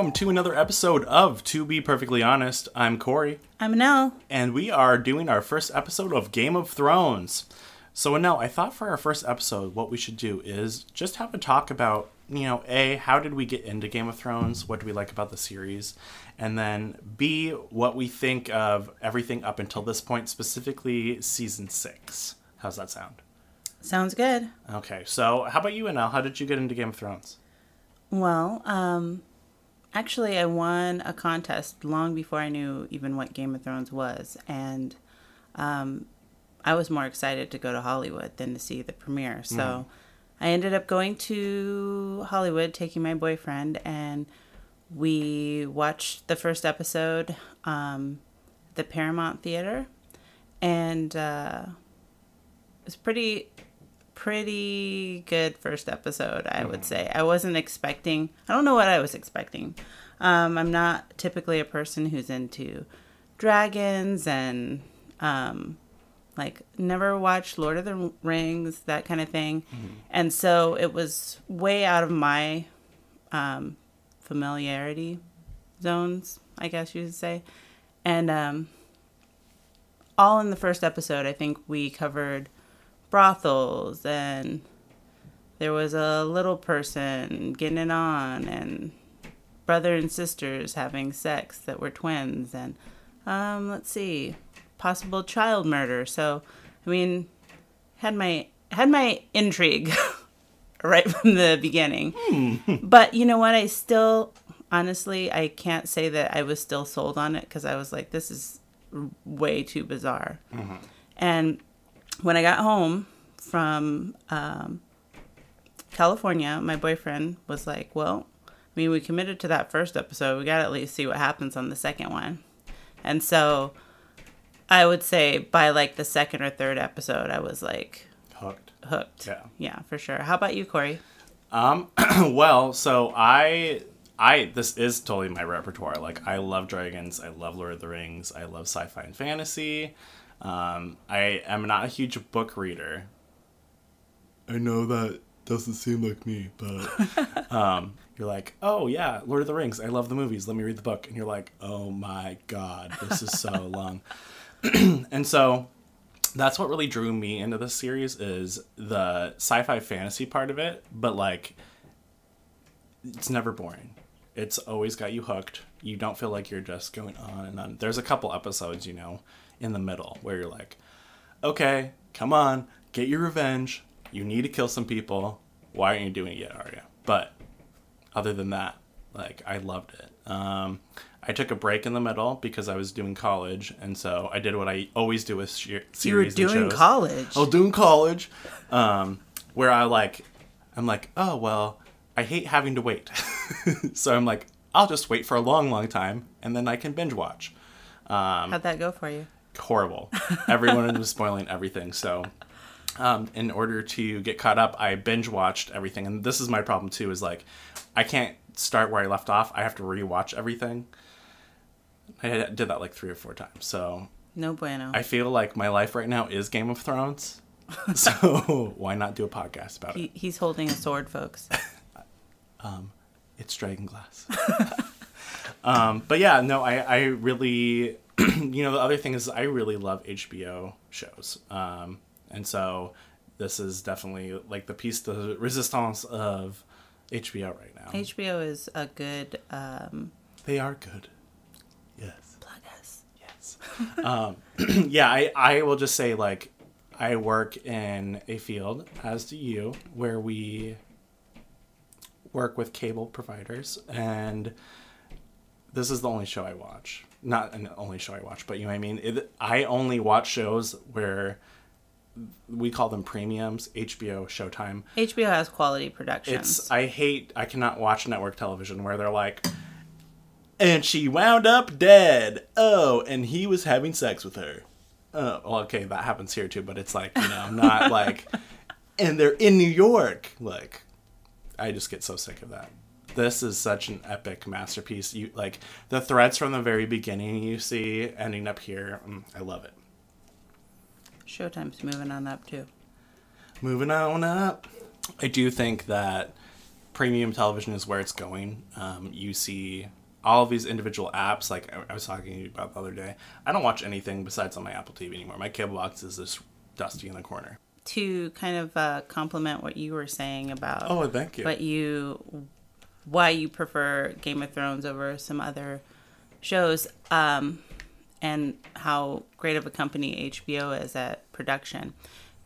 welcome to another episode of To Be Perfectly Honest. I'm Corey, I'm Nell. and we are doing our first episode of Game of Thrones. So, Anel, I thought for our first episode, what we should do is just have a talk about, you know, A, how did we get into Game of Thrones? What do we like about the series? And then B, what we think of everything up until this point, specifically season six. How's that sound? Sounds good. Okay, so how about you, Anel? How did you get into Game of Thrones? Well, um, actually, I won a contest long before I knew even what Game of Thrones was, and um, I was more excited to go to Hollywood than to see the premiere. So I ended up going to Hollywood, taking my boyfriend, and we watched the first episode, um, the Paramount Theater, and uh, it was pretty pretty good first episode i would say. I wasn't expecting i don't know what i was expecting. Um, i'm not typically a person who's into dragons and um, like never watched lord of the rings that kind of thing and so it was way out of my um, familiarity zones i guess you would say. And um, all in the first episode i think we covered brothels and there was a little person getting it on and brother and sisters having sex that were twins and um let's see possible child murder. So i mean had my had my intrigue right from the beginning. But you know what? I still honestly i can't say that i was still sold on it because i was like this is way too bizarre. And when I got home from um, California, my boyfriend was like, "Well, I mean, we committed to that first episode. We got to at least see what happens on the second one." And so, I would say by like the second or third episode, I was like Hooked. hooked. Yeah. yeah, for sure. How about you, Corey? Um, well, so I, I, this is totally my repertoire. Like, I love dragons. I love Lord of the Rings. I love sci-fi and fantasy. Um, I am not a huge book reader. I know that doesn't seem like me, but um, you're like, oh yeah, Lord of the Rings. I love the movies. Let me read the book, and you're like, oh my god, this is so long. and so that's what really drew me into this series is the sci-fi fantasy part of it but like it's never boring it's always got you hooked. You don't feel like you're just going on and on. There's a couple episodes you know in the middle where you're like okay come on get your revenge. You need to kill some people. Why aren't you doing it yet Arya? but other than that like i loved it. Um, i took a break in the middle because i was doing college and so i did what i always do with sh- series You were doing college. Oh, doing college, um, where I like, I'm like, oh well, I hate having to wait, so I'm like, I'll just wait for a long, long time, and then I can binge watch. Um, How'd that go for you? horrible. Everyone was spoiling everything, so. Um, in order to get caught up, I binge watched everything, and this is my problem too. Is like, I can't start where I left off. I have to rewatch everything. I did that like three or four times, so No bueno. I feel like my life right now is Game of Thrones. so why not do a podcast about it? he's holding a sword, folks. It's Dragon Glass. um, but yeah, no, I, I really, you know, the other thing is I really love HBO shows. Um, and so this is definitely like the piece de resistance of HBO right now. HBO is a good um, they are good. Yes. plug us. Yes. um, yeah, I, I will just say, like, I work in a field, as do you, where we work with cable providers, and this is the only show I watch. Not an only show I watch, but you know what I mean? It, I only watch shows where we call them premiums, HBO, Showtime. HBO has quality productions. It's I hate I cannot watch network television where they're like and she wound up dead. Oh, and he was having sex with her. Oh, well, okay, that happens here too, but it's like, you know, not like and they're in New York. Like I just get so sick of that. This is such an epic masterpiece. You like the threads from the very beginning you see ending up here. mm, I love it. Showtime's moving on up too. Moving on up. I do think that premium television is where it's going. Um, you see all of these individual apps, like I, I was talking about the other day. I don't watch anything besides on my Apple TV anymore. My cable box is just dusty in the corner. To kind of uh, complement what you were saying about Oh, thank you. but you why you prefer Game of Thrones over some other shows um, and how great of a company HBO is at production.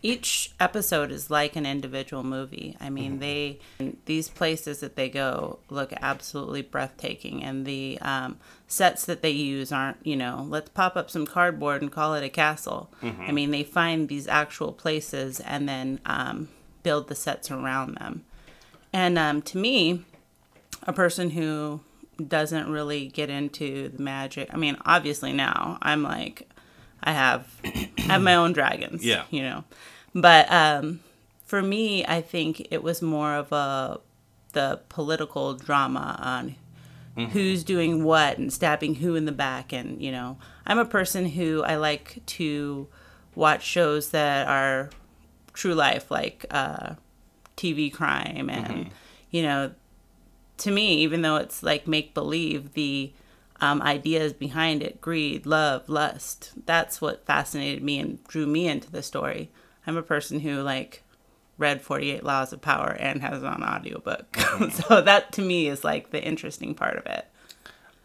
Each episode is like an individual movie. I mean, they these places that they go look absolutely breathtaking, and the um, sets that they use aren't you know let's pop up some cardboard and call it a castle. I mean, they find these actual places and then um, build the sets around them. And um, to me, a person who doesn't really get into the magic. I mean, obviously now I'm like, I have, I have my own dragons. Yeah. You know, but um, for me, I think it was more of a the political drama on who's doing what and stabbing who in the back. And you know i'm a person who i like to watch shows that are true life like uh, tv crime and you know to me even though it's like make believe the um, ideas behind it greed love lust that's what fascinated me and drew me into the story. I'm a person who like read 48 laws of power and has it on audiobook mm-hmm. so that to me is like the interesting part of it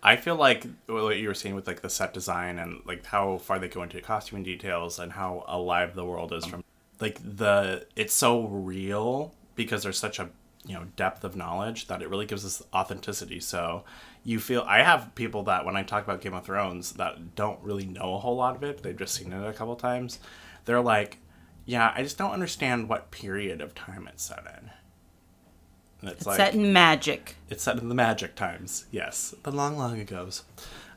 I feel like what you were saying with like the set design and like how far they go into costuming details and how alive the world is from like the it's so real because there's such a you know depth of knowledge that it really gives us authenticity. So you feel I have people that when I talk about Game of Thrones that don't really know a whole lot of it, they've just seen it a couple times. They're like, yeah, I just don't understand what period of time it's set in. And it's, like set in magic. It's set in the magic times yes. The long long ago's.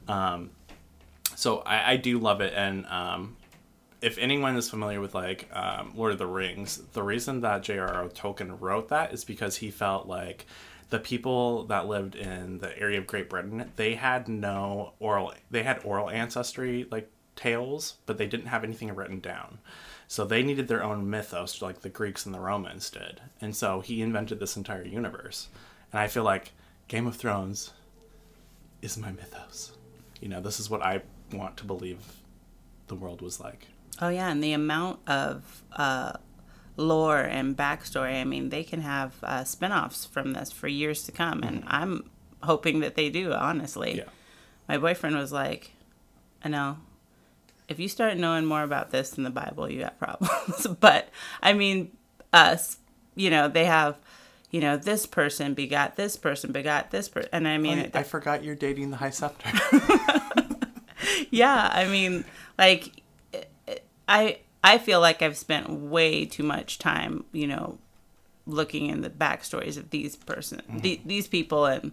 Um, so I, I do love it and um, if anyone is familiar with like um, lord of the rings the reason that j.r.r tolkien wrote that is because he felt like the people that lived in the area of great britain they had no oral they had oral ancestry like tales but they didn't have anything written down so they needed their own mythos, like the Greeks and the Romans did. And so he invented this entire universe. And I feel like Game of Thrones is my mythos. You know, this is what I want to believe the world was like. Oh yeah, and the amount of uh, lore and backstory. I mean, they can have uh, spin-offs from this for years to come, and I'm hoping that they do. Honestly, Yeah. my boyfriend was like, "I know, if you start knowing more about this than the Bible, you got problems." but I mean, us, you know, they have. You know, this person begot this person begot this person, and I mean, it, I, forgot you're dating the High Scepter. yeah i mean like i i feel like i've spent way too much time you know looking in the backstories of these person the, these people and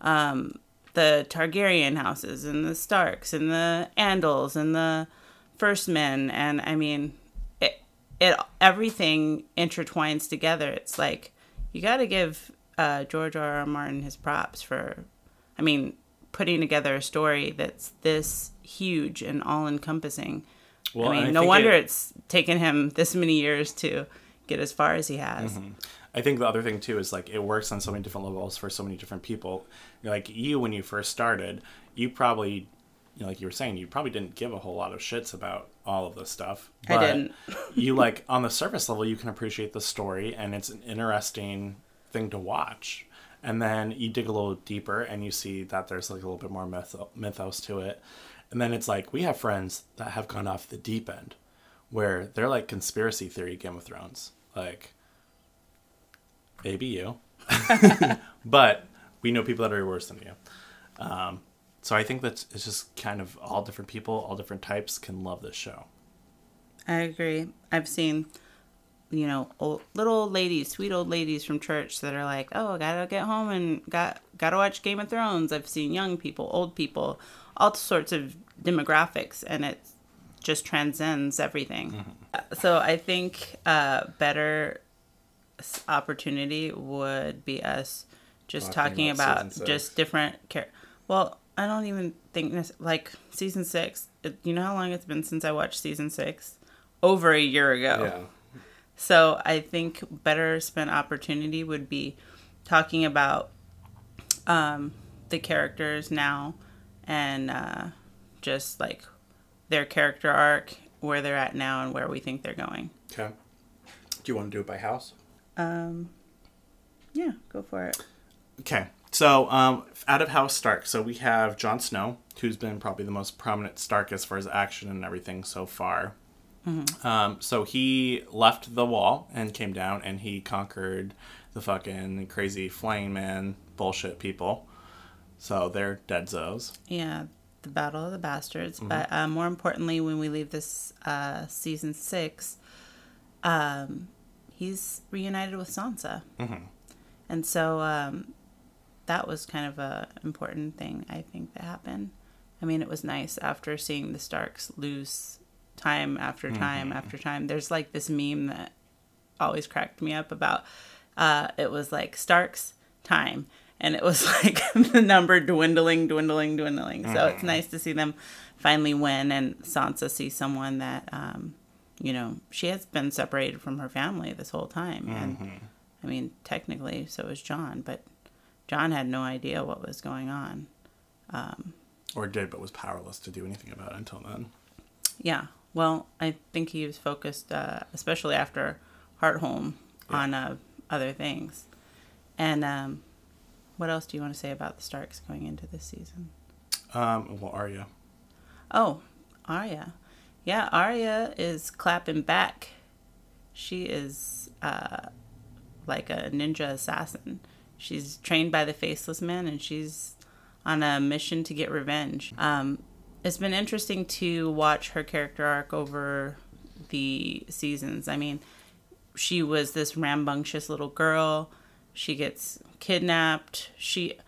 um the targaryen houses and the starks and the andals and the first men and i mean it it everything intertwines together it's like you got to give uh george r r martin his props for i mean putting together a story that's this huge and all encompassing. Well, I mean, I no wonder it- it's taken him this many years to get as far as he has. I think the other thing too is like it works on so many different levels for so many different people. Like you, when you first started, you probably, you know, like you were saying, you probably didn't give a whole lot of shits about all of this stuff. I didn't. you like on the surface level, you can appreciate the story, and it's an interesting thing to watch. And then you dig a little deeper, and you see that there's like a little bit more mythos to it. And then it's like we have friends that have gone off the deep end, where they're like conspiracy theory Game of Thrones, like maybe you, but we know people that are worse than you. Um, so I think that it's just kind of all different people, all different types can love this show. I agree. I've seen, you know, old, little old ladies, sweet old ladies from church that are like, "Oh, gotta get home and got gotta watch Game of Thrones." I've seen young people, old people, all sorts of demographics, and it just transcends everything. Uh, So I think uh, better opportunity would be us just Talking talking about about, just different char- Well, I don't even think this, like season six. it- You know how long it's been since I watched season six? Over a year ago. Yeah. So I think better spent opportunity would be talking about um, the characters now and uh, just like their character arc, where they're at now, and where we think they're going. Okay. Do you want to do it by house? Um, yeah, go for it. Okay. So, um, out of House Stark, so we have Jon Snow, who's been probably the most prominent Stark as far as action and everything so far. Um, so he left the wall and came down and he conquered the fucking crazy flying man bullshit people. So they're dead zos. Yeah, the Battle of the Bastards. But uh, more importantly, when we leave this uh, season six, um, he's reunited with Sansa, and so um, that was kind of a important thing I think that happened. I mean, it was nice after seeing the Starks lose time after time after time. There's like this meme that always cracked me up about uh, it was like Starks time. And it was like the number dwindling dwindling dwindling. So it's nice to see them finally win and Sansa see someone that um, you know she has been separated from her family this whole time and I mean technically so is Jon but Jon had no idea what was going on Or did, but was powerless to do anything about it until then. Yeah. Well, I think he was focused, uh, especially after Hardhome, on uh, other things. And um, what else do you want to say about the Starks going into this season? Um, well, Arya. Oh, Arya. Yeah, Arya is clapping back. She is uh, like a ninja assassin. She's trained by the Faceless Men, and she's on a mission to get revenge. Um, it's been interesting to watch her character arc over the seasons. I mean, she was this rambunctious little girl. She gets kidnapped. She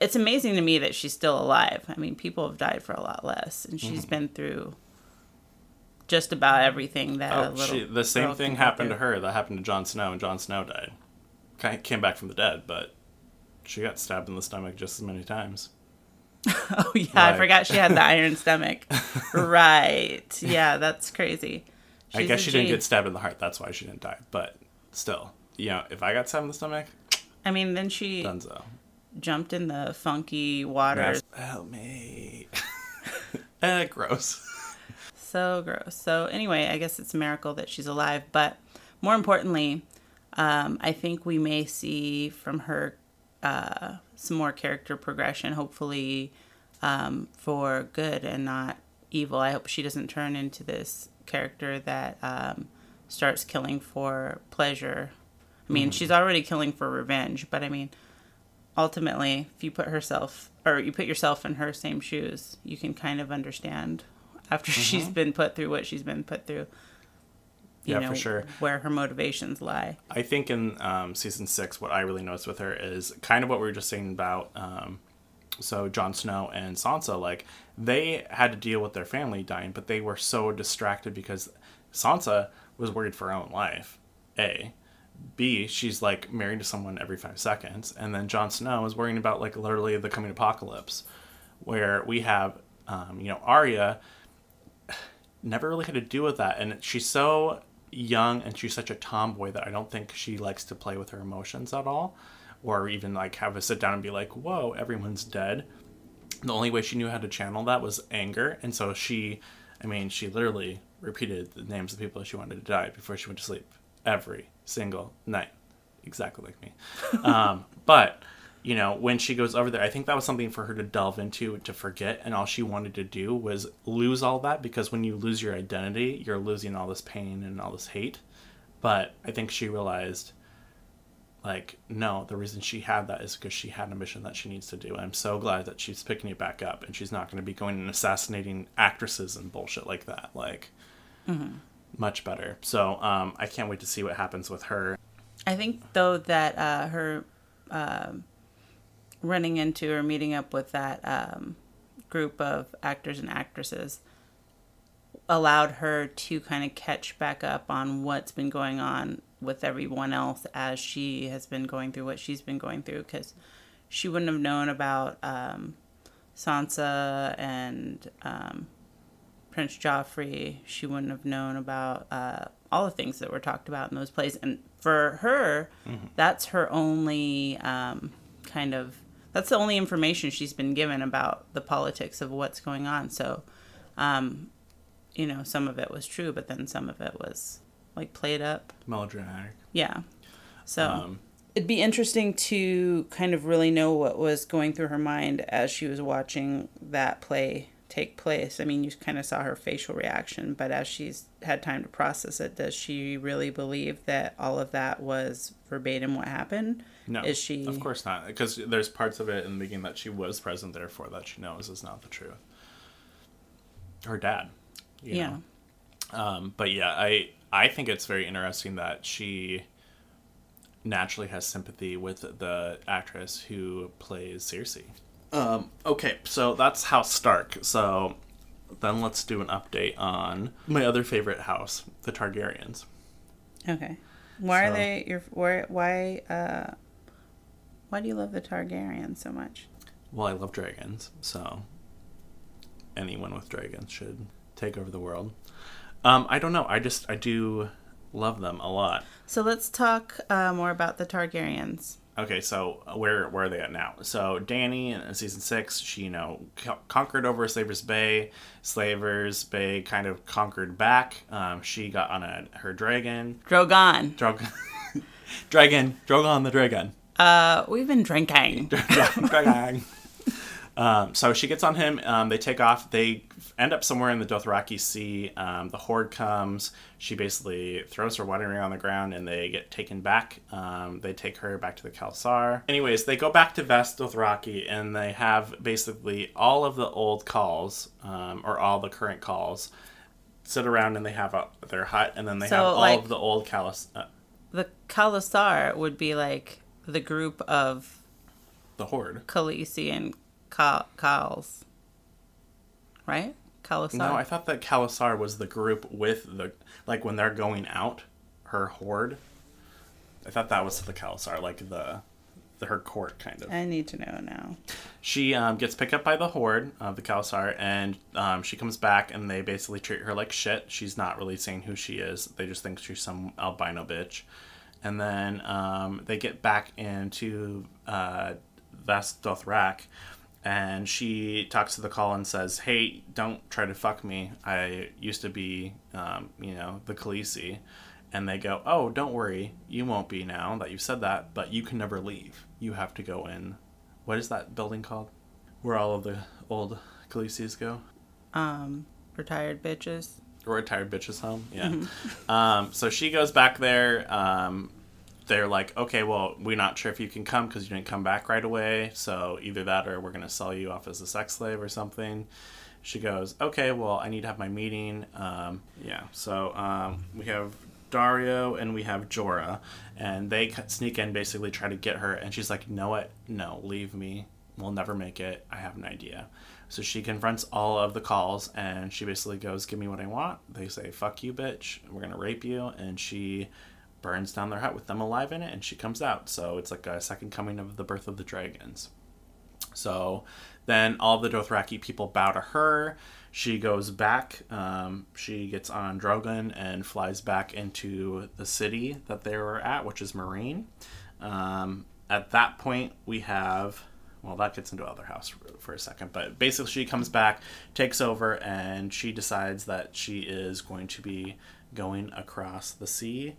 it's amazing to me that she's still alive. I mean, people have died for a lot less and she's been through just about everything that Oh, she, the same thing happened to her that happened to Jon Snow, and Jon Snow died. Came back from the dead, but she got stabbed in the stomach just as many times. Oh yeah, I forgot she had the iron stomach. right. Yeah, that's crazy. I guess she didn't get stabbed in the heart. That's why she didn't die. But still, you know, if I got stabbed in the stomach, I mean, then she Dunzo. jumped in the funky waters. Help me. eh, gross. So gross. So anyway, I guess it's a miracle that she's alive. But more importantly, um, I think we may see from her uh, some more character progression, hopefully um, for good and not evil. I hope she doesn't turn into this character that um, starts killing for pleasure. I mean, she's already killing for revenge, but I mean, ultimately, if you put herself or you put yourself in her same shoes, you can kind of understand after she's been put through what she's been put through. You Yeah, know, for sure. Where her motivations lie. I think in um, season six, what I really noticed with her is kind of what we were just saying about. Um, so Jon Snow and Sansa, like they had to deal with their family dying, but they were so distracted because Sansa was worried for her own life. A, B, she's like married to someone every five seconds, and then Jon Snow is worrying about like literally the coming apocalypse, where we have, um, you know, Arya never really had to deal with that. And she's so young and she's such a tomboy that I don't think she likes to play with her emotions at all. Or even like have a sit down and be like, whoa, everyone's dead. The only way she knew how to channel that was anger. And so she, I mean, she literally repeated the names of the people she wanted to die before she went to sleep every single night. Exactly like me. um, but you know, when she goes over there, I think that was something for her to delve into to forget, and all she wanted to do was lose all that because when you lose your identity, you're losing all this pain and all this hate. But I think she realized, like, no, the reason she had that is because she had a mission that she needs to do. And I'm so glad that she's picking it back up, and she's not going to be going and assassinating actresses and bullshit like that. Like, much better. So um, I can't wait to see what happens with her. I think though that uh, her um, running into or meeting up with that um, group of actors and actresses allowed her to kind of catch back up on what's been going on with everyone else as she has been going through what she's been going through because she wouldn't have known about um, Sansa and um, Prince Joffrey. She wouldn't have known about uh, all the things that were talked about in those plays. And for her, that's her only um, kind of that's the only information she's been given about the politics of what's going on. So, um, you know, some of it was true, but then some of it was like played up. Melodramatic. Yeah. So Um, it'd be interesting to kind of really know what was going through her mind as she was watching that play take place. I mean, you kind of saw her facial reaction, but as she's had time to process it, does she really believe that all of that was verbatim what happened? No, Is she- Of course not, because there's parts of it in the beginning that she was present there for that she knows is not the truth. Her dad. Yeah. Um, but yeah, I I think it's very interesting that she naturally has sympathy with the actress who plays Cersei. Um, okay, so that's House Stark. So then let's do an update on my other favorite house, the Targaryens. Okay. Why So- are they your why why uh why do you love the Targaryens so much? Well, I love dragons, so anyone with dragons should take over the world. Um, I don't know. I just I do love them a lot. So let's talk uh, more about the Targaryens. Okay, so where where are they at now? So Dany in season six, she you know co- conquered over Slavers Bay. Slavers Bay kind of conquered back. Um, she got on a her dragon. Drogon. Drog- dragon. Drogon the dragon. Uh, we've been drinking. Dragon. Um, so she gets on him. Um, they take off. They end up somewhere in the Dothraki Sea. Um, the horde comes. She basically throws her wedding ring on the ground, and they get taken back. Um, they take her back to the Khalasar. Anyways, they go back to Vaes Dothrak, and they have basically all of the old khals, um, or all the current khals, sit around, and they have a, their hut, and then they So, have all like- of the old Kalis, uh, The Khalasar would be like the group of the horde. Khaleesi and Ka- Khals. Right? Khalasar. No, I thought that Khalasar was the group with the like when they're going out, her horde. I thought that was the Khalasar, like the the her court kind of. I need to know now. She um, gets picked up by the horde of the Khalasar, and um, she comes back, and they basically treat her like shit. She's not really saying who she is. They just think she's some albino bitch. And then um, they get back into uh, Vaes Dothrak, and she talks to the khal and says, "Hey, don't try to fuck me. I used to be, um, you know, the Khaleesi." And they go, "Oh, don't worry, you won't be now that you've said that. But you can never leave. You have to go in. What is that building called? Where all of the old Khaleesi's go? Um, retired bitches. Retired bitches home? Yeah. um, so she goes back there. Um, they're like, okay, well, we're not sure if you can come because you didn't come back right away. So either that or we're going to sell you off as a sex slave or something. She goes, okay, well, I need to have my meeting. Um, yeah. So um, we have Daario and we have Jorah, and they sneak in, basically try to get her, and she's like, "No, what? No, leave me. We'll never make it. I have an idea." So she confronts all of the khals, and she basically goes, "Give me what I want." They say, "Fuck you, bitch. We're gonna rape you," and she burns down their hut with them alive in it, and she comes out. So it's like a second coming of the birth of the dragons. So then all the Dothraki people bow to her. She goes back. Um, she gets on Drogon and flies back into the city that they were at, which is Meereen. Um, at that point, we have. Well, that gets into other house for, for a second, but basically, she comes back, takes over, and she decides that she is going to be going across the sea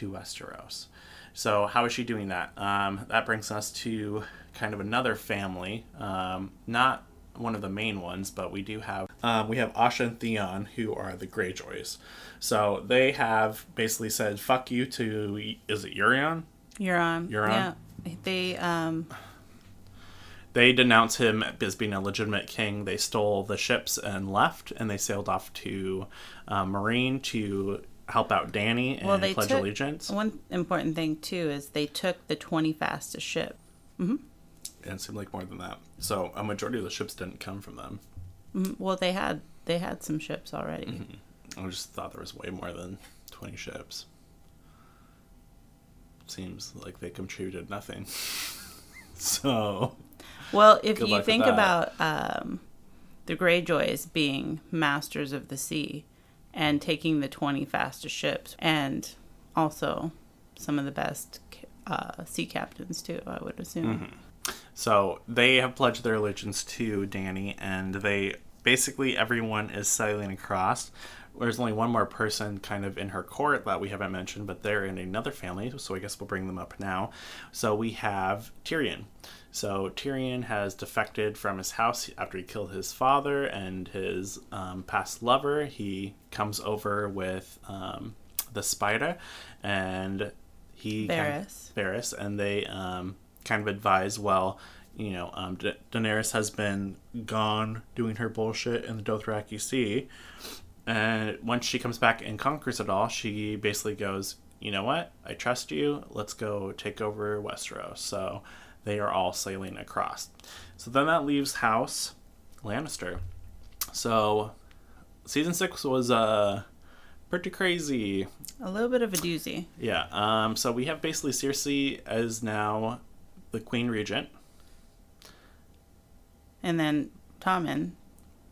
to Westeros. So, how is she doing that? Um, that brings us to kind of another family, um, not one of the main ones, but we do have um, we have Asha and Theon, who are the Greyjoys. So they have basically said "fuck you" to is it Euron? Euron. Euron? Yeah. They um They denounce him as being a legitimate king. They stole the ships and left, and they sailed off to uh, Meereen to help out Dany and well they pledge took allegiance. one important thing too is they took the twenty fastest ship. And it seemed like more than that. So a majority of the ships didn't come from them. Mhm. Well, they had they had some ships already. Mm-hmm. I just thought there was way more than 20 ships. Seems like they contributed nothing. so, Well, if Good you luck think about um, the Greyjoys being masters of the sea, and taking the 20 fastest ships, and also some of the best uh, sea captains, too, I would assume. So they have pledged their allegiance to Dany, and they basically everyone is sailing across. There's only one more person kind of in her court that we haven't mentioned, but they're in another family, so I guess we'll bring them up now. So we have Tyrion. So Tyrion has defected from his house after he killed his father and his um, past lover. He comes over with um, the spider, and he kind- Varys. Varys, and they um, kind of advise, well, you know, um, Da- Daenerys has been gone doing her bullshit in the Dothraki Sea, and once she comes back and conquers it all, she basically goes, you know what? I trust you. Let's go take over Westeros. So they are all sailing across. So then that leaves House Lannister. So season six was uh pretty crazy. A little bit of a doozy. Yeah. Um. So we have basically Cersei as now the Queen Regent. And then Tommen,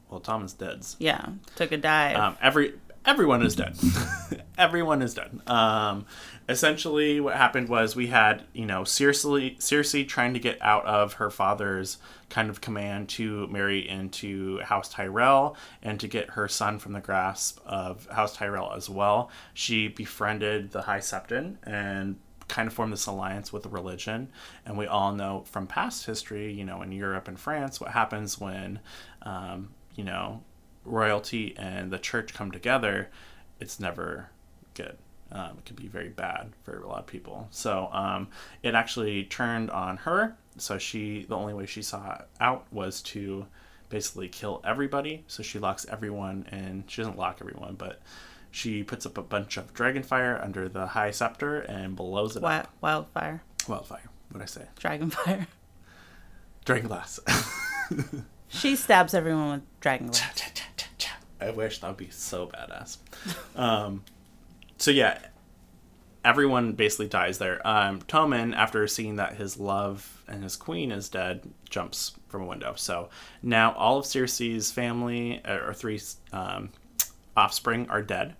Well, Tom is dead. yeah, took a dive. Um. Every everyone is dead. everyone is dead. Um. Essentially, what happened was we had you know Cersei Cersei trying to get out of her father's kind of command to marry into House Tyrell and to get her son from the grasp of House Tyrell as well. She befriended the High Septon and kind of formed this alliance with religion. And we all know from past history, you know, in Europe and France, what happens when, um, you know, royalty and the church come together. It's never good. Um, it could be very bad for a lot of people. So um, it actually turned on her. So she, the only way she saw out was to basically kill everybody. So she locks everyone in. She doesn't lock everyone, but she puts up a bunch of dragon fire under the high scepter and blows it Wi- up. wildfire, Wildfire. What did I say? dragonfire. Dragon glass. She stabs everyone with dragon glass. I wish that would be so badass. Um, so yeah, everyone basically dies there. Um, Tommen, after seeing that his love and his queen is dead, jumps from a window. So now all of Cersei's family, uh, or three um, offspring, are dead,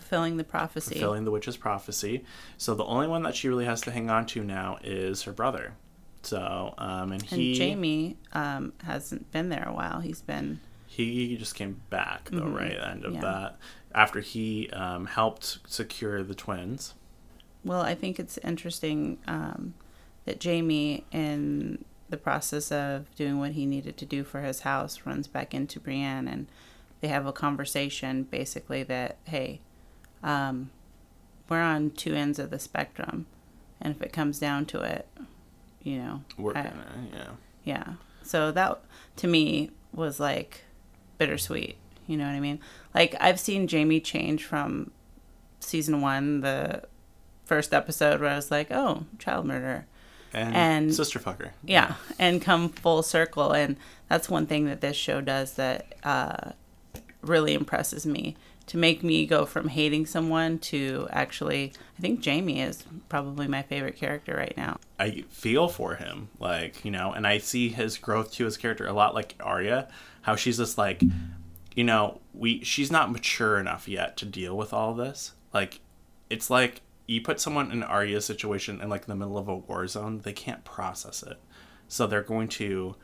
Fulfilling the prophecy. fulfilling the witch's prophecy. So the only one that she really has to hang on to now is her brother. So um, and and he Jaime um, hasn't been there a while. He's been He just came back though, right? At the end of Yeah. that, after he um, helped secure the twins. Well, I think it's interesting um, that Jaime, in the process of doing what he needed to do for his house, runs back into Brienne and they have a conversation basically that, hey, um, we're on two ends of the spectrum. And if it comes down to it, you know, We're I- gonna, yeah. yeah. So that to me was like bittersweet. You know what I mean? Like I've seen Jaime change from season one, the first episode where I was like, oh, child murder. And, And- sister fucker. Yeah. And come full circle. And that's one thing that this show does that uh, really impresses me. To make me go from hating someone to actually, I think Jaime is probably my favorite character right now. I feel for him, like you know, and I see his growth to his character a lot like Arya, how she's just like, you know, we she's not mature enough yet to deal with all this. Like, it's like you put someone in Arya's situation in like the middle of a war zone, they can't process it, so they're going to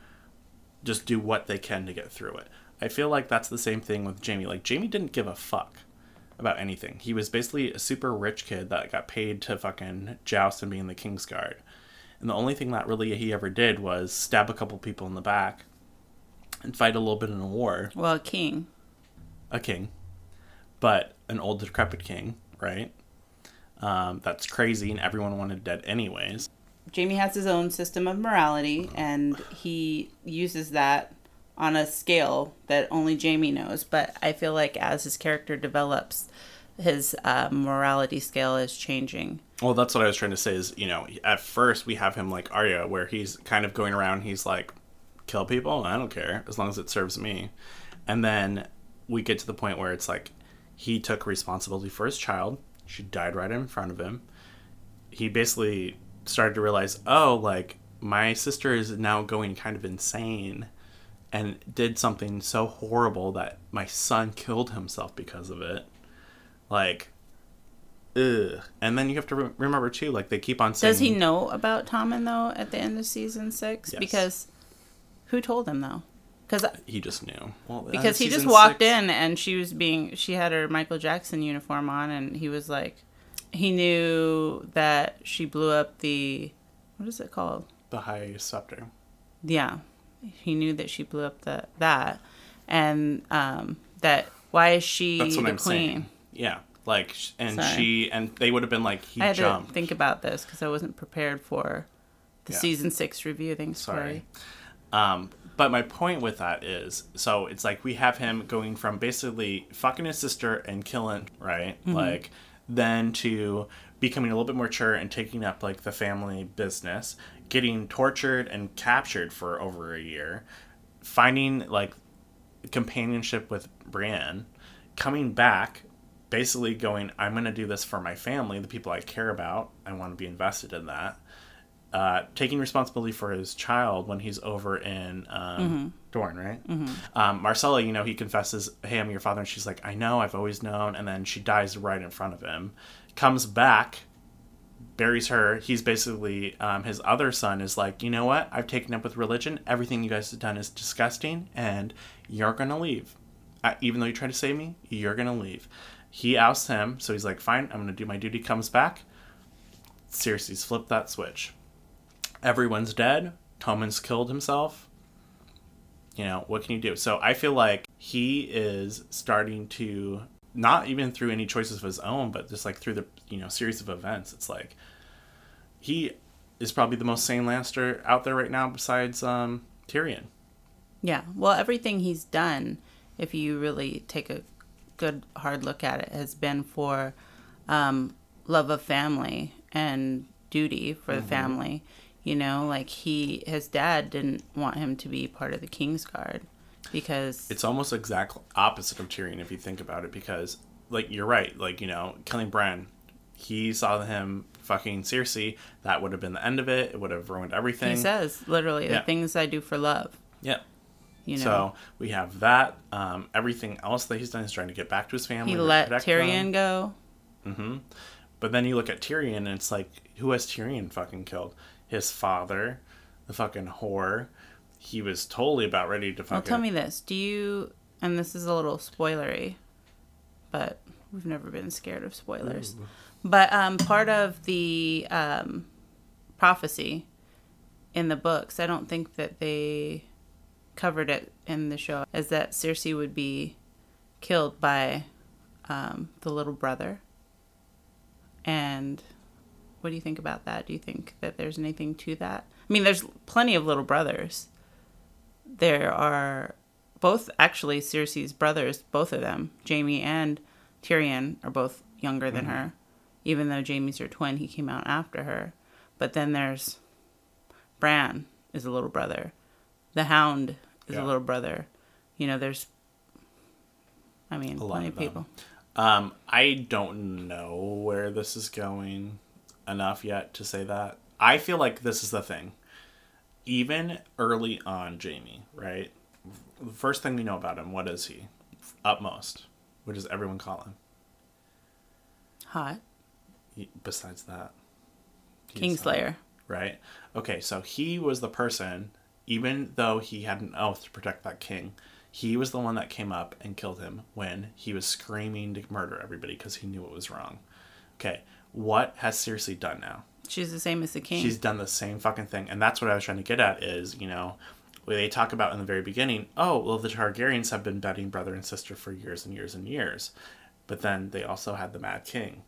just do what they can to get through it. I feel like that's the same thing with Jaime. Like Jaime didn't give a fuck about anything. He was basically a super rich kid that got paid to fucking joust and be in the King's Guard. And the only thing that really he ever did was stab a couple people in the back and fight a little bit in a war. Well, a King. A king. But an old decrepit king, right? Um, that's crazy and everyone wanted dead anyways. Jaime has his own system of morality, and he uses that on a scale that only Jaime knows. But I feel like as his character develops, his uh, morality scale is changing. Well, that's what I was trying to say is, you know, at first we have him like Arya, where he's kind of going around, he's like, kill people? I don't care, as long as it serves me. And then we get to the point where it's like, he took responsibility for his child. She died right in front of him. He basically started to realize, oh, like, my sister is now going kind of insane and did something so horrible that my son killed himself because of it. Like, ugh. And then you have to re- remember too, like they keep on saying. Does he know about Tommen though at the end of season six? Yes. Because who told him though? Because He just knew. Well, uh, because he just walked six- in and she was being she had her Michael Jackson uniform on and he was like he knew that she blew up the what is it called? the high scepter. Yeah. He knew that she blew up the that and um that why is she That's what the I'm queen? saying. Yeah, like, and Sorry. she and they would have been like he I had jumped. to think about this because I wasn't prepared for the Yeah. season six review. Thanks, Sorry. Um, but my point with that is, so it's like we have him going from basically fucking his sister and killing, right? Mm-hmm. Like, then to becoming a little bit more mature and taking up like the family business, getting tortured and captured for over a year, finding like companionship with Brienne, coming back, basically going, I'm going to do this for my family, the people I care about. I want to be invested in that. Uh, taking responsibility for his child when he's over in um, Dorne, right? Um, Myrcella, you know, he confesses, "Hey, I'm your father," and she's like, "I know, I've always known." And then she dies right in front of him. Comes back, buries her. He's basically um, his other son is like, you know what? I've taken up with religion. Everything you guys have done is disgusting, and you're gonna leave. Uh, even though you try to save me, you're gonna leave. He ousts him, so he's like, fine, I'm gonna do my duty. Comes back. Cersei's flipped that switch. Everyone's dead. Tommen's killed himself. You know, what can you do? So I feel like he is starting to not even through any choices of his own, but just like through the you know series of events. It's like he is probably the most sane Lannister out there right now, besides um, Tyrion. Yeah. Well, everything he's done, if you really take a good hard look at it, has been for um, love of family and duty for Mm-hmm. the family. You know, like he, his dad didn't want him to be part of the King's Guard because It's almost exact opposite of Tyrion if you think about it, because like you're right, like you know, killing Bran, he saw him fucking Cersei. That would have been the end of it. It would have ruined everything. he says literally Yeah. the things I do for love. yeah. You know, So we have that. Um, everything else that he's done is trying to get back to his family. he let Tyrion them. go. But then you look at Tyrion, and it's like, who has Tyrion fucking killed? His father, the fucking whore. He was totally about ready to Well, tell me this: Do you? And this is a little spoilery, but we've never been scared of spoilers. But um, part of the um, prophecy in the books, I don't think that they covered it in the show, is that Cersei would be killed by um, the little brother. And what do you think about that? Do you think that there's anything to that? I mean, there's plenty of little brothers there are both actually Cersei's brothers, both of them, Jaime and Tyrion, are both younger than her. Even though Jaime's her twin, he came out after her. But then there's Bran is a little brother. The Hound is Yeah. a little brother. You know, there's I mean, A plenty of of people. Um, I don't know where this is going enough yet to say that. I feel like this is the thing. Even early on, Jaime, right? The first thing we know about him, what is he? Upmost. What does everyone call him? Hot. He, besides that, Kingslayer. right? Okay, so he was the person, even though he had an oath to protect that king, he was the one that came up and killed him when he was screaming to murder everybody because he knew it was wrong. Okay, what has Cersei done now? She's the same as the king. She's done the same fucking thing, and that's what I was trying to get at. Is you know, they talk about in the very beginning, oh well, the Targaryens have been betting brother and sister for years and years and years, but then they also had the Mad King,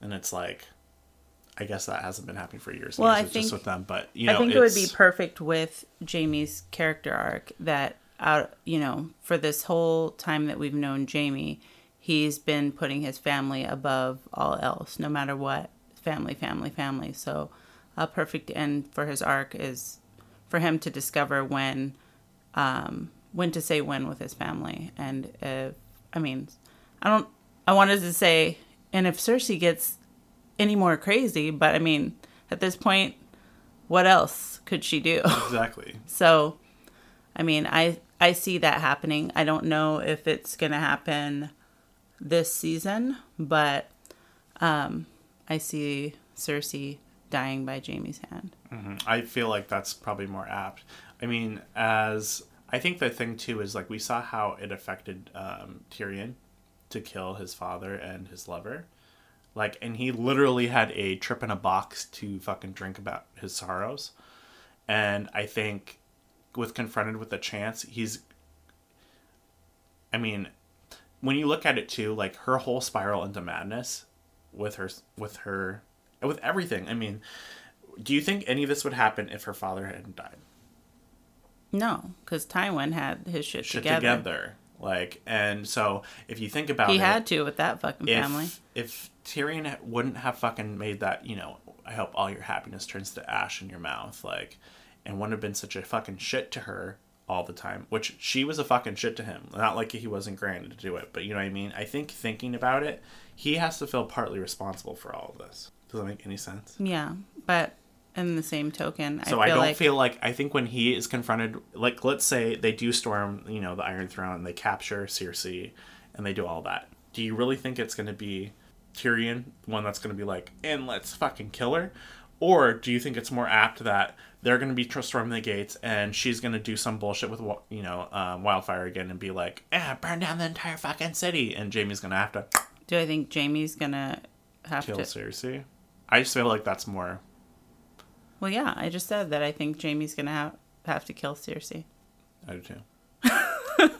and it's like, I guess that hasn't been happening for years. Well, years. I It's just think- with them, but you know, I think it would be perfect with Jaime's character arc that out you know, for this whole time that we've known Jaime, he's been putting his family above all else, no matter what. Family, family, family. So a perfect end for his arc is for him to discover when um when to say when with his family. And if I mean I don't I wanted to say and if Cersei gets any more crazy, but I mean, at this point, what else could she do? exactly. so, I mean, I I see that happening. I don't know if it's going to happen this season, but um, I see Cersei dying by Jaime's hand. Mm-hmm. I feel like that's probably more apt. I mean, as I think the thing too is like we saw how it affected um, Tyrion to kill his father and his lover. Like, and he literally had a trip in a box to fucking drink about his sorrows. And I think with confronted with the chance, he's. I mean, when you look at it too, like her whole spiral into madness with her, with her, with everything. I mean, do you think any of this would happen if her father hadn't died? No, because Tywin had his shit, Shit together. together. Like, and so if you think about He it, he had to with that fucking if, family. If Tyrion wouldn't have fucking made that, you know, I hope all your happiness turns to ash in your mouth, like, and wouldn't have been such a fucking shit to her all the time, which she was a fucking shit to him. Not like he wasn't granted to do it, but you know what I mean? I think thinking about it, he has to feel partly responsible for all of this. Does that make any sense? Yeah, but in the same token, So I I, don't like feel like I think when he is confronted, like let's say they do storm, you know, the Iron Throne, and they capture Cersei, and they do all that. Do you really think it's going to be Tyrion, the one that's going to be like, and let's fucking kill her, or do you think it's more apt that they're going to be storming the gates and she's going to do some bullshit with you know um, wildfire again and be like, ah, burn down the entire fucking city, and Jaime's going to have to do I think Jaime's gonna have kill to? Kill Cersei? I just feel like that's more. Well, yeah, I just said that I think Jaime's gonna have have to kill Cersei. I do too.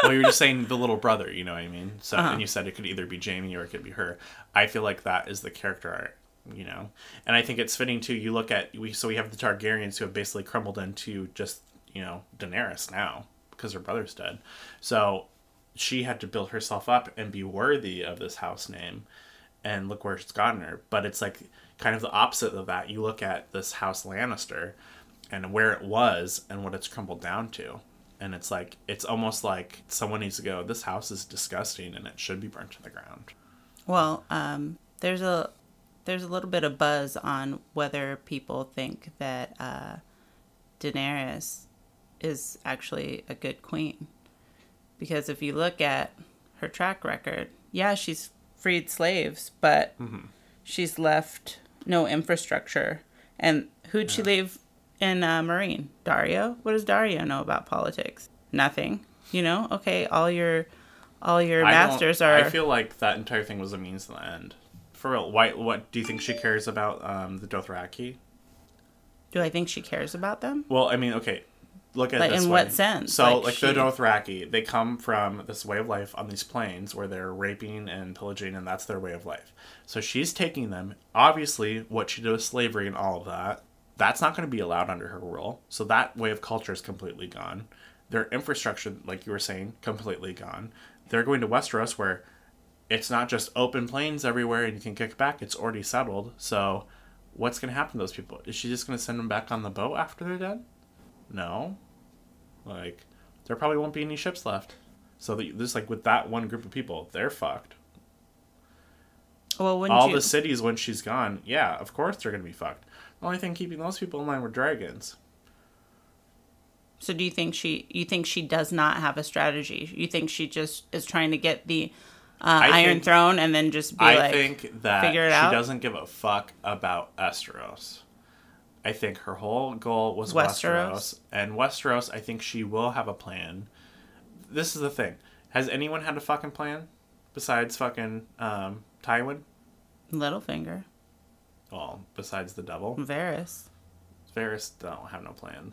well, you were just saying the little brother, you know what I mean? So, Uh-huh. and you said it could either be Jaime or it could be her. I feel like that is the character art, you know? And I think it's fitting too. You look at, we so we have the Targaryens who have basically crumbled into just, you know, Daenerys now because her brother's dead. So she had to build herself up and be worthy of this house name. And look where it's gotten her. But it's like kind of the opposite of that. You look at this house Lannister and where it was and what it's crumbled down to. And it's like it's almost like someone needs to go, This house is disgusting and it should be burnt to the ground. Well, um, there's a there's a little bit of buzz on whether people think that uh, Daenerys is actually a good queen, because if you look at her track record, yeah, she's freed slaves, but she's left no infrastructure. And who'd she leave in uh, Meereen? Daario. What does Daario know about politics? Nothing. You know. Okay, all your all your I masters are. I feel like that entire thing was a means to the end. For real, why, what do you think she cares about um, the Dothraki? Do I think she cares about them? Well, I mean, okay, look at it this in way. what sense? So, Like, like, she- the Dothraki, they come from this way of life on these plains where they're raping and pillaging, and that's their way of life. So she's taking them. Obviously, what she did with slavery and all of that, that's not going to be allowed under her rule. So that way of culture is completely gone. Their infrastructure, like you were saying, completely gone. They're going to Westeros where it's not just open plains everywhere and you can kick back. It's already settled. So what's going to happen to those people? Is she just going to send them back on the boat after they're dead? No. Like, there probably won't be any ships left. So the, this like with that one group of people, they're fucked. Well, All you? the cities when she's gone, yeah, of course they're gonna be fucked. The only thing keeping those people in line were dragons. So do you think she? You think she does not have a strategy? You think she just is trying to get the uh, Iron think- Throne and then just be I like, think that figure it she out? doesn't give a fuck about Esteros. I think her whole goal was Westeros. Westeros? And Westeros, I think she will have a plan. This is the thing. Has anyone had a fucking plan besides fucking um, Tywin? Littlefinger, Well, besides the devil, Varys, Varys don't have no plan.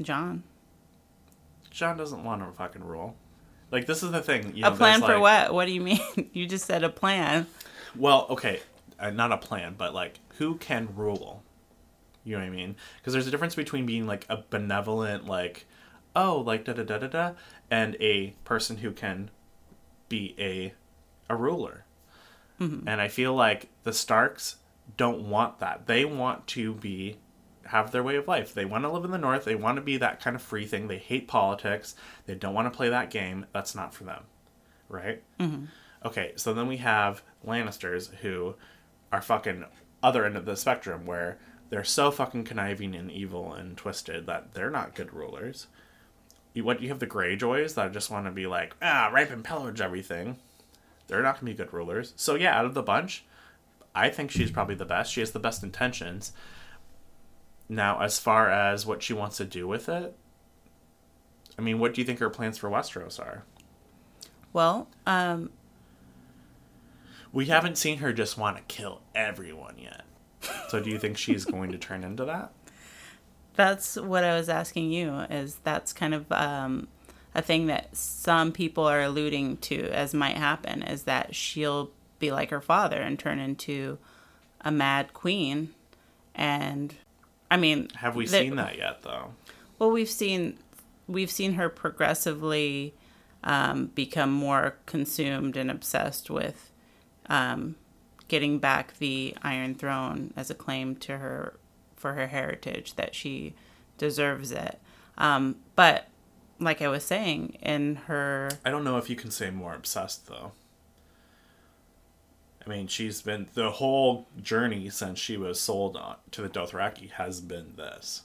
Jon. Jon doesn't want to fucking rule. Like this is the thing. You know, a plan for like- what? What do you mean? you just said a plan. Well, okay, uh, not a plan, but like who can rule? You know what I mean? Because there's a difference between being like a benevolent, like, oh, like da da da da da, and a person who can be a a ruler. Mm-hmm. And I feel like the Starks don't want that. They want to be have their way of life. They want to live in the north. They want to be that kind of free thing. They hate politics. They don't want to play that game. That's not for them. Right? Mm-hmm. Okay, so then we have Lannisters who are fucking other end of the spectrum where they're so fucking conniving and evil and twisted that they're not good rulers. You what you have the Greyjoys that just want to be like, ah, rape and pillage everything. They're not going to be good rulers. So yeah, out of the bunch, I think she's probably the best. She has the best intentions. Now, as far as what she wants to do with it, I mean, what do you think her plans for Westeros are? Well, um, We haven't seen her just want to kill everyone yet. So do you think she's going to turn into that? that's what I was asking you. Is that's kind of um, a thing that some people are alluding to as might happen? Is that she'll be like her father and turn into a mad queen? And I mean, Have we the- seen that yet, though? Well, we've seen we've seen her progressively um, become more consumed and obsessed with um, getting back the Iron Throne as a claim to her for her heritage that she deserves it. Um, but like I was saying, in her I don't know if you can say more obsessed, though. I mean, she's been the whole journey since she was sold on, to the Dothraki has been this.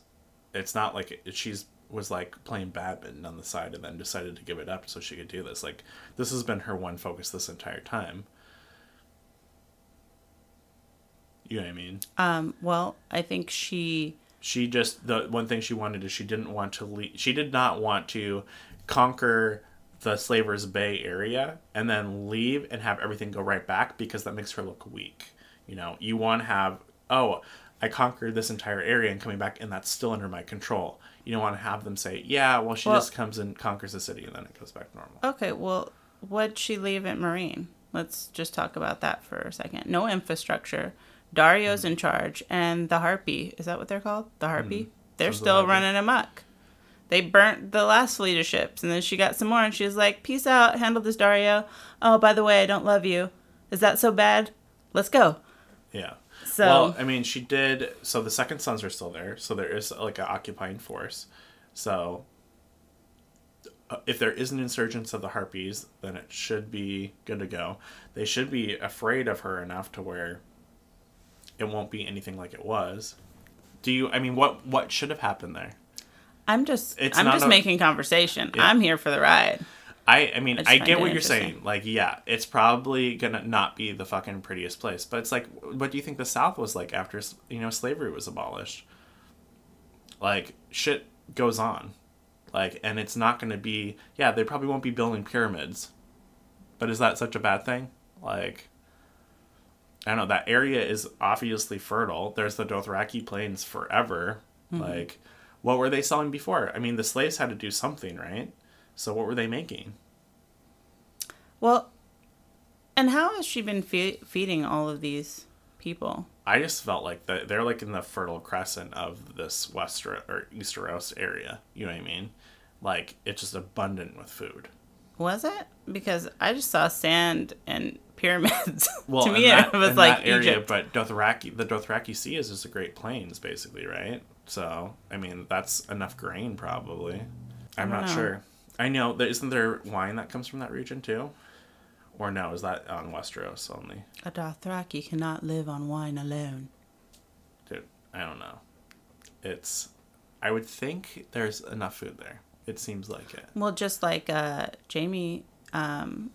It's not like it, she's was like playing badminton on the side and then decided to give it up so she could do this. Like this has been her one focus this entire time. You know what I mean? um, well, I think she she just the one thing she wanted is she didn't want to leave she did not want to conquer the slavers bay area and then leave and have everything go right back because that makes her look weak you know you want to have oh i conquered this entire area and coming back and that's still under my control you don't want to have them say yeah well she Well- just comes and conquers the city and then it goes back to normal Okay, well, what'd she leave at Meereen? Let's just talk about that for a second. No infrastructure. Daario's in charge, and the Harpy is that what they're called? The Harpy. They're Sounds still running amok. They burnt the last fleet of ships, and then she got some more, and she was like, "Peace out, handle this, Daario. Oh, by the way, I don't love you. Is that so bad? Let's go." yeah So well i mean she did so the second sons are still there so there is like an occupying force so uh, if there is an insurgence of the harpies then it should be good to go they should be afraid of her enough to where it won't be anything like it was do you i mean what what should have happened there I'm just It's I'm just a- making conversation. Yeah. I'm here for the ride. I I mean I I, get what you're saying. Like yeah, it's probably gonna not be the fucking prettiest place, but it's like, what do you think the South was like after you know slavery was abolished? Like shit goes on, like and it's not gonna be yeah they probably won't be building pyramids, but is that such a bad thing? Like. I don't know. That area is obviously fertile. There's the Dothraki plains forever. Mm-hmm. Like, what were they selling before? I mean, the slaves had to do something, right? So what were they making? Well, and how has she been fe- feeding all of these people? I just felt like that they're like in the fertile crescent of this Wester or Easteros area. You know what I mean? Like it's just abundant with food. Was it? Because I just saw sand and pyramids. Well, to me, that, it was like area, Egypt. but Dothraki, the Dothraki Sea is just the Great Plains, basically, right? So I mean, that's enough grain, probably. I'm not know. sure. I know there isn't there wine that comes from that region too, or no? Is that on Westeros only? A Dothraki cannot live on wine alone. Dude, I don't know. It's. I would think there's enough food there. It seems like it. Well, just like uh, Jaime um,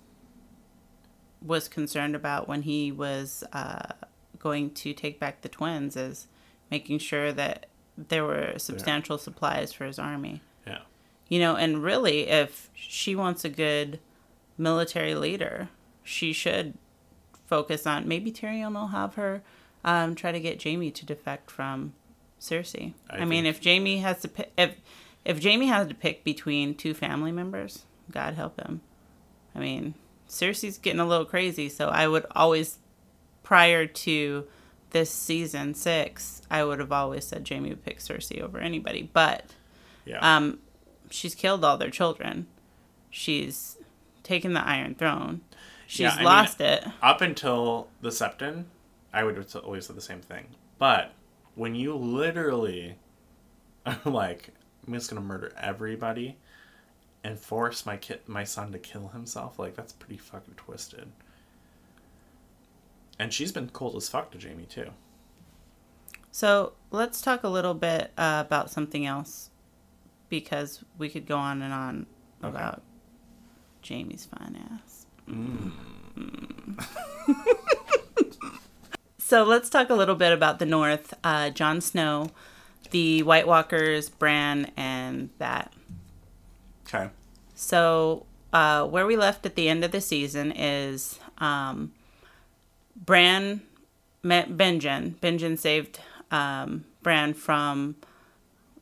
was concerned about when he was uh, going to take back the twins, is making sure that there were substantial supplies for his army. Yeah. You know, and really, if she wants a good military leader, she should focus on maybe Tyrion will have her um, try to get Jaime to defect from Cersei. I I, mean, if Jaime has to pick, if if Jaime has to pick between two family members, God help him. I mean, Cersei's getting a little crazy, so I would always, prior to this season six, I would have always said Jaime would pick Cersei over anybody, but Yeah. um, she's killed all their children. She's taken the Iron Throne. She's Yeah, I mean, lost it. Up until the Septon, I would have always said the same thing. But when you literally are like, I'm just gonna murder everybody and force my kid, my son to kill himself, like that's pretty fucking twisted. And she's been cold as fuck to Jaime too. So let's talk a little bit uh, about something else because we could go on and on Okay. about Jaime's fine ass. so let's talk a little bit about the North. Uh, Jon Snow, the White Walkers, Bran, and that. Okay. So uh, where we left at the end of the season is um, Bran met Benjen. Benjen saved um, Bran from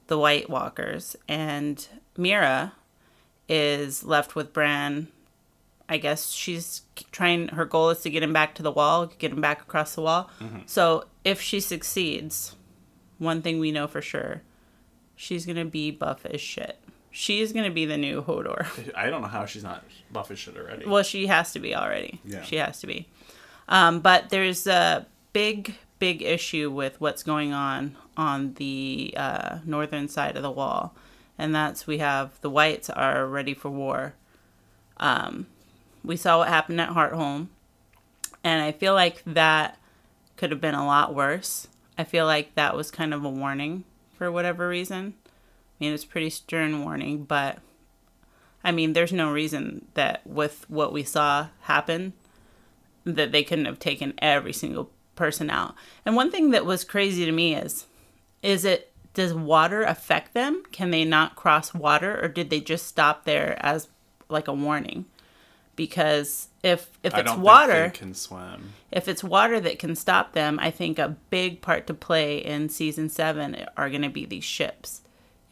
the White Walkers, and Meera is left with Bran. I guess she's trying. Her goal is to get him back to the wall, get him back across the wall. So if she succeeds, one thing we know for sure, she's gonna be buff as shit. She's gonna be the new Hodor. I don't know how she's not buff as shit already. Well, she has to be already. Yeah. She has to be. Um, but there's a big, big issue with what's going on on the uh, northern side of the wall. And that's we have the whites are ready for war. Um, we saw what happened at Hardhome. And I feel like that could have been a lot worse. I feel like that was kind of a warning for whatever reason. I mean, it's pretty stern warning, but I mean, there's no reason that with what we saw happen, that they couldn't have taken every single person out. And one thing that was crazy to me is, is it does water affect them? Can they not cross water, or did they just stop there as like a warning? Because if if I it's don't water, can swim. if it's water that can stop them, I think a big part to play in season seven are going to be these ships.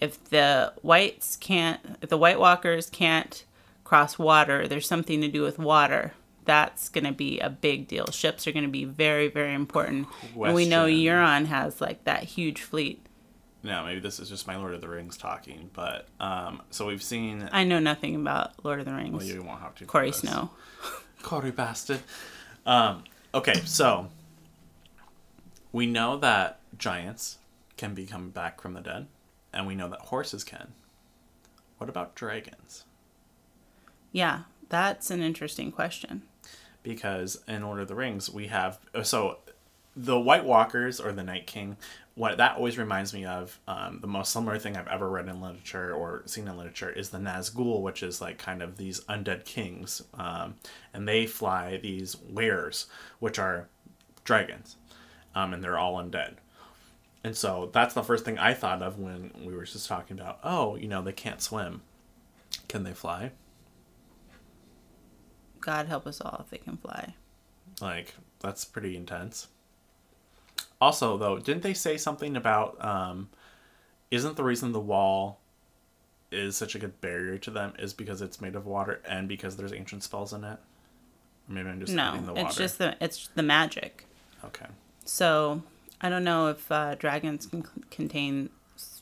If the whites can't, if the White Walkers can't cross water, there's something to do with water. That's going to be a big deal. Ships are going to be very, very important. And we know Euron has like that huge fleet. No, maybe this is just my Lord of the Rings talking, but um, so we've seen. I know nothing about Lord of the Rings. well, you won't have to. Corey. Snow. Corey bastard. Um, okay, so we know that giants can become back from the dead, and we know that horses can. What about dragons? Yeah, that's an interesting question. Because in Lord of the Rings, we have so the White Walkers or the Night King. What that always reminds me of um, the most similar thing I've ever read in literature or seen in literature is the Nazgul, which is like kind of these undead kings, um, and they fly these wares, which are dragons, um, and they're all undead. And so that's the first thing I thought of when we were just talking about, oh, you know, they can't swim. Can they fly? God help us all if they can fly. Like, that's pretty intense. Also, though, didn't they say something about um isn't the reason the wall is such a good barrier to them is because it's made of water and because there's ancient spells in it? Or maybe I'm just No, the water. it's just the it's the magic. okay. So I don't know if uh, dragons can contain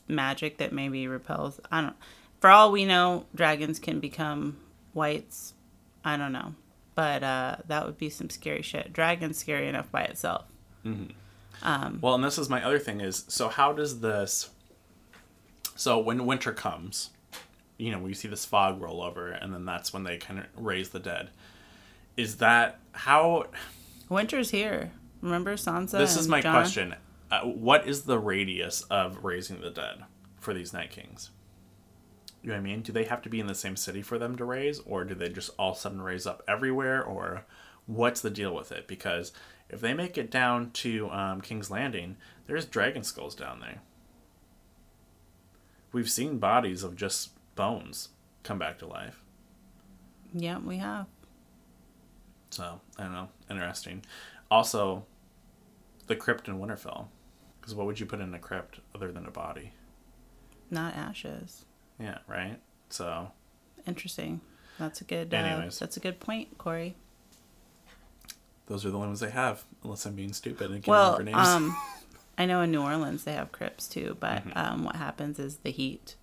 magic that maybe repels. I don't. For all we know, dragons can become whites. I don't know, but uh, that would be some scary shit. Dragons scary enough by itself. Well, and this is my other thing is so how does this so when winter comes, you know, we see this fog roll over and then that's when they kind of raise the dead. Is that how Winter's here. Remember Sansa? This is my Jon? question. Uh, what is the radius of raising the dead for these Night Kings? You know what I mean? Do they have to be in the same city for them to raise, or do they just all of a sudden raise up everywhere, or what's the deal with it? Because if they make it down to um, King's Landing, there's dragon skulls down there. We've seen bodies of just bones come back to life. Yeah, we have. So I don't know, interesting. Also, the crypt in Winterfell, because what would you put in a crypt other than a body? Not ashes. Yeah, right. So Interesting. That's a good. Uh, Anyways. that's a good point, Corey. those are the ones they have, unless I'm being stupid and can't Well, remember names. um, I know in New Orleans they have crypts too, but Mm-hmm. um, what happens is the heat,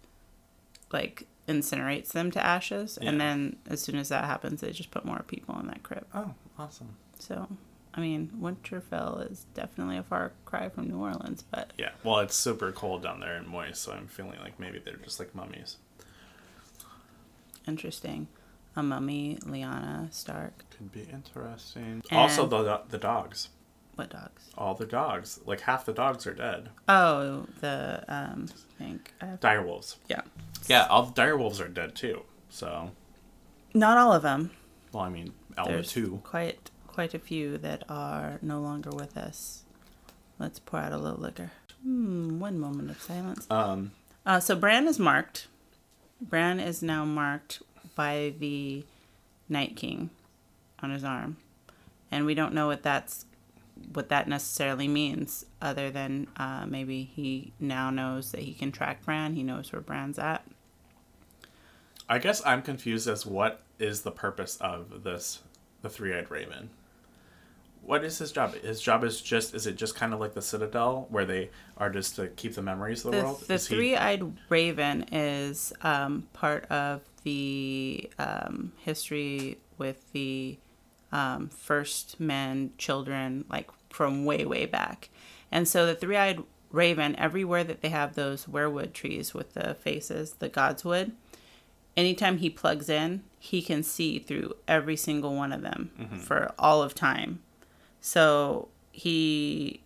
like, incinerates them to ashes, Yeah. and then as soon as that happens, they just put more people in that crypt. oh, awesome. So, I mean, Winterfell is definitely a far cry from New Orleans, but Yeah. Well, it's super cold down there and moist, so I'm feeling like maybe they're just like mummies. interesting. A mummy, Lyanna Stark. Could be interesting. And- also, the the dogs. What dogs? All the dogs. Like half the dogs are dead. Oh, the um, I think I have, Dire yeah. Yeah, all the dire wolves are dead too. So, Not all of them. Well, I mean, Alma too. quite quite a few that are no longer with us. Let's pour out a little liquor. Hmm, one moment of silence. Um, Uh, so Bran is marked. Bran is now marked by the Night King on his arm, and we don't know what that's what that necessarily means, other than uh, maybe he now knows that he can track Bran. He knows where Bran's at. I guess I'm confused as what is the purpose of this, the three-eyed raven. What is his job? His job is just is it just kind of like the Citadel where they are just to keep the memories of the, The, world? the three-eyed raven is um, part of the um, history with the um, first men, children, like from way, way back. And so the three-eyed raven, everywhere that they have those weirwood trees with the faces, the godswood, anytime he plugs in, he can see through every single one of them for all of time. So he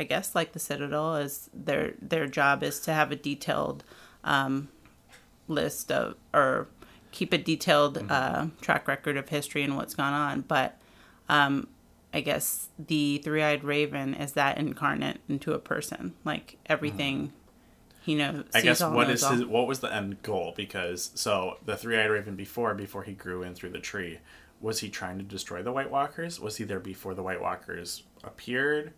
I guess like the Citadel is their their job is to have a detailed um, list of or keep a detailed uh, track record of history and what's gone on. But um, I guess the three eyed raven is that incarnate into a person, like everything. He knows. I guess all, what is his what was the end goal? Because so the three-eyed raven before before he grew in through the tree, was he trying to destroy the White Walkers? Was he there before the White Walkers appeared?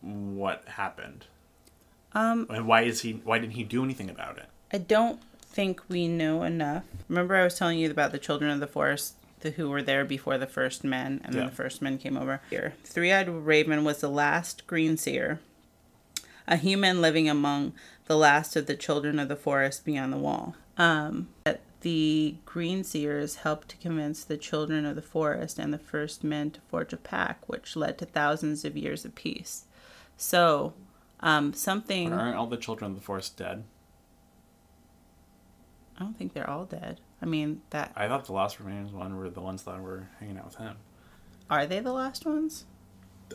What happened? Um, And why is he? Why didn't he do anything about it? I don't think we know enough. Remember, I was telling you about the children of the forest the, who were there before the first men, and then Yeah. the first men came over here. Three eyed raven was the last green seer, a human living among the last of the children of the forest beyond the wall. Um, the green seers helped to convince the children of the forest and the first men to forge a pact, which led to thousands of years of peace. So, um, something. But aren't all the children of the forest dead? I don't think they're all dead. I mean, that I thought the last remaining one were the ones that were hanging out with him. are they the last ones?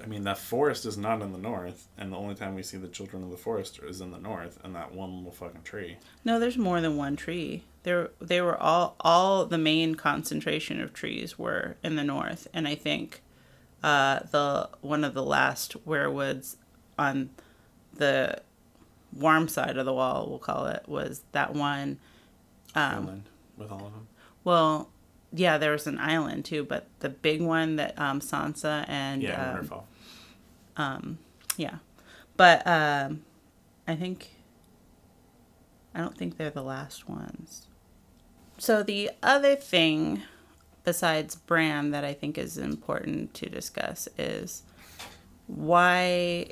I mean, that forest is not in the north, and the only time we see the children of the forest is in the north, and that one little fucking tree. No, there's more than one tree. There, they were all all the main concentration of trees were in the north, and I think uh, the one of the last weirwoods on the warm side of the wall, we'll call it, was that one. Um, Island with all of them. well, yeah, there was an island too, but the big one that um, Sansa and Yeah, um, Winterfell. Yeah. But um I think I don't think they're the last ones. So the other thing besides Bran that I think is important to discuss is why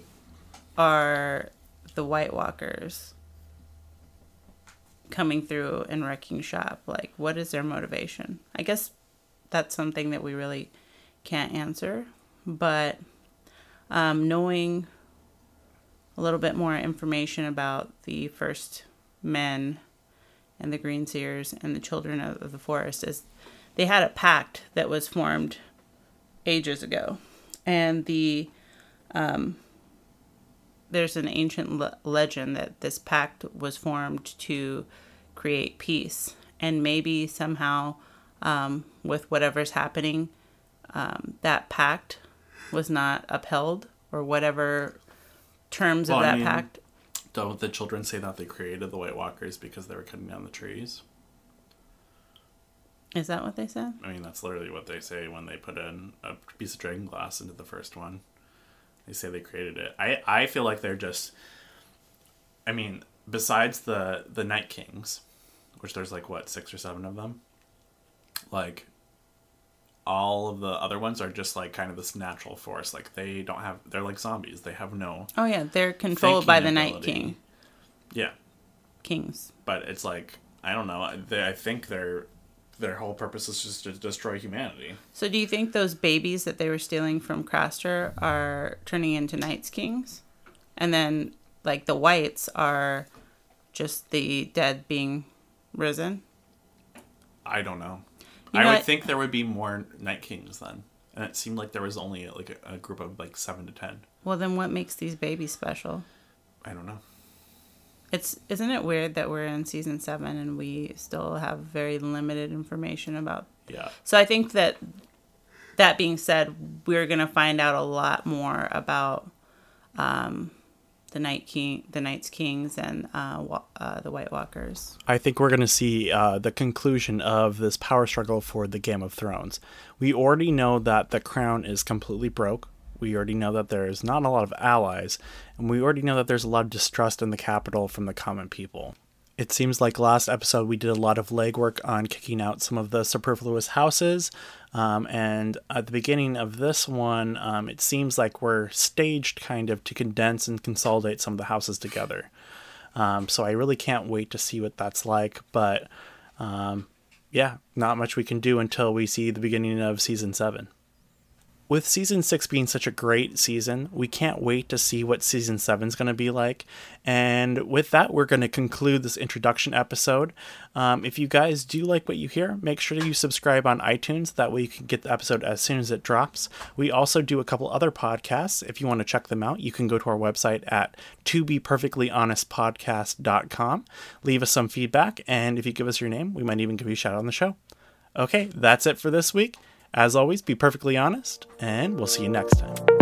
are the White Walkers coming through and wrecking shop? Like what is their motivation? I guess that's something that we really can't answer, but um, knowing a little bit more information about the first men and the green seers and the children of, of the forest is they had a pact that was formed ages ago and the um, there's an ancient le- legend that this pact was formed to create peace and maybe somehow um, with whatever's happening um, that pact was not upheld or whatever terms Well, of I that mean- pact. Don't the children say that they created the White Walkers because they were cutting down the trees? Is that what they said? I mean, that's literally what they say when they put in a piece of dragon glass into the first one. They say they created it. I, I feel like they're just. I mean, besides the the Night Kings, which there's like what six or seven of them. Like, all of the other ones are just like kind of this natural force. Like they don't have. They're like zombies. They have no. Oh yeah, they're controlled by the thinking Night. King Yeah, kings. but it's like I don't know. They, I think their their whole purpose is just to destroy humanity. So do you think those babies that they were stealing from Craster are turning into Night's Kings? And then like the whites are just the dead being risen? I don't know. You I would what- think there would be more Night Kings then, and it seemed like there was only like a, a group of like seven to ten. Well then what makes these babies special? I don't know. It's isn't it weird that we're in season seven and we still have very limited information about Yeah. So I think that that being said, we're gonna find out a lot more about um, the Night King, the Night's Kings, and uh, wa- uh, the White Walkers. I think we're going to see uh, the conclusion of this power struggle for the Game of Thrones. We already know that the crown is completely broke. We already know that there's not a lot of allies, and we already know that there's a lot of distrust in the capital from the common people. It seems like last episode we did a lot of legwork on kicking out some of the superfluous houses, um, and at the beginning of this one, um, it seems like we're staged kind of to condense and consolidate some of the houses together. Um, so I really can't wait to see what that's like. But um, yeah, not much we can do until we see the beginning of season seven. With season six being such a great season, we can't wait to see what season seven is going to be like. And with that, we're going to conclude this introduction episode. Um, if you guys do like what you hear, make sure you subscribe on iTunes. That way you can get the episode as soon as it drops. We also do a couple other podcasts. If you want to check them out, you can go to our website at tobeperfectlyhonestpodcast.com. Leave us some feedback, and if you give us your name, we might even give you a shout out on the show. Okay, that's it for this week. As always, be perfectly honest, and we'll see you next time.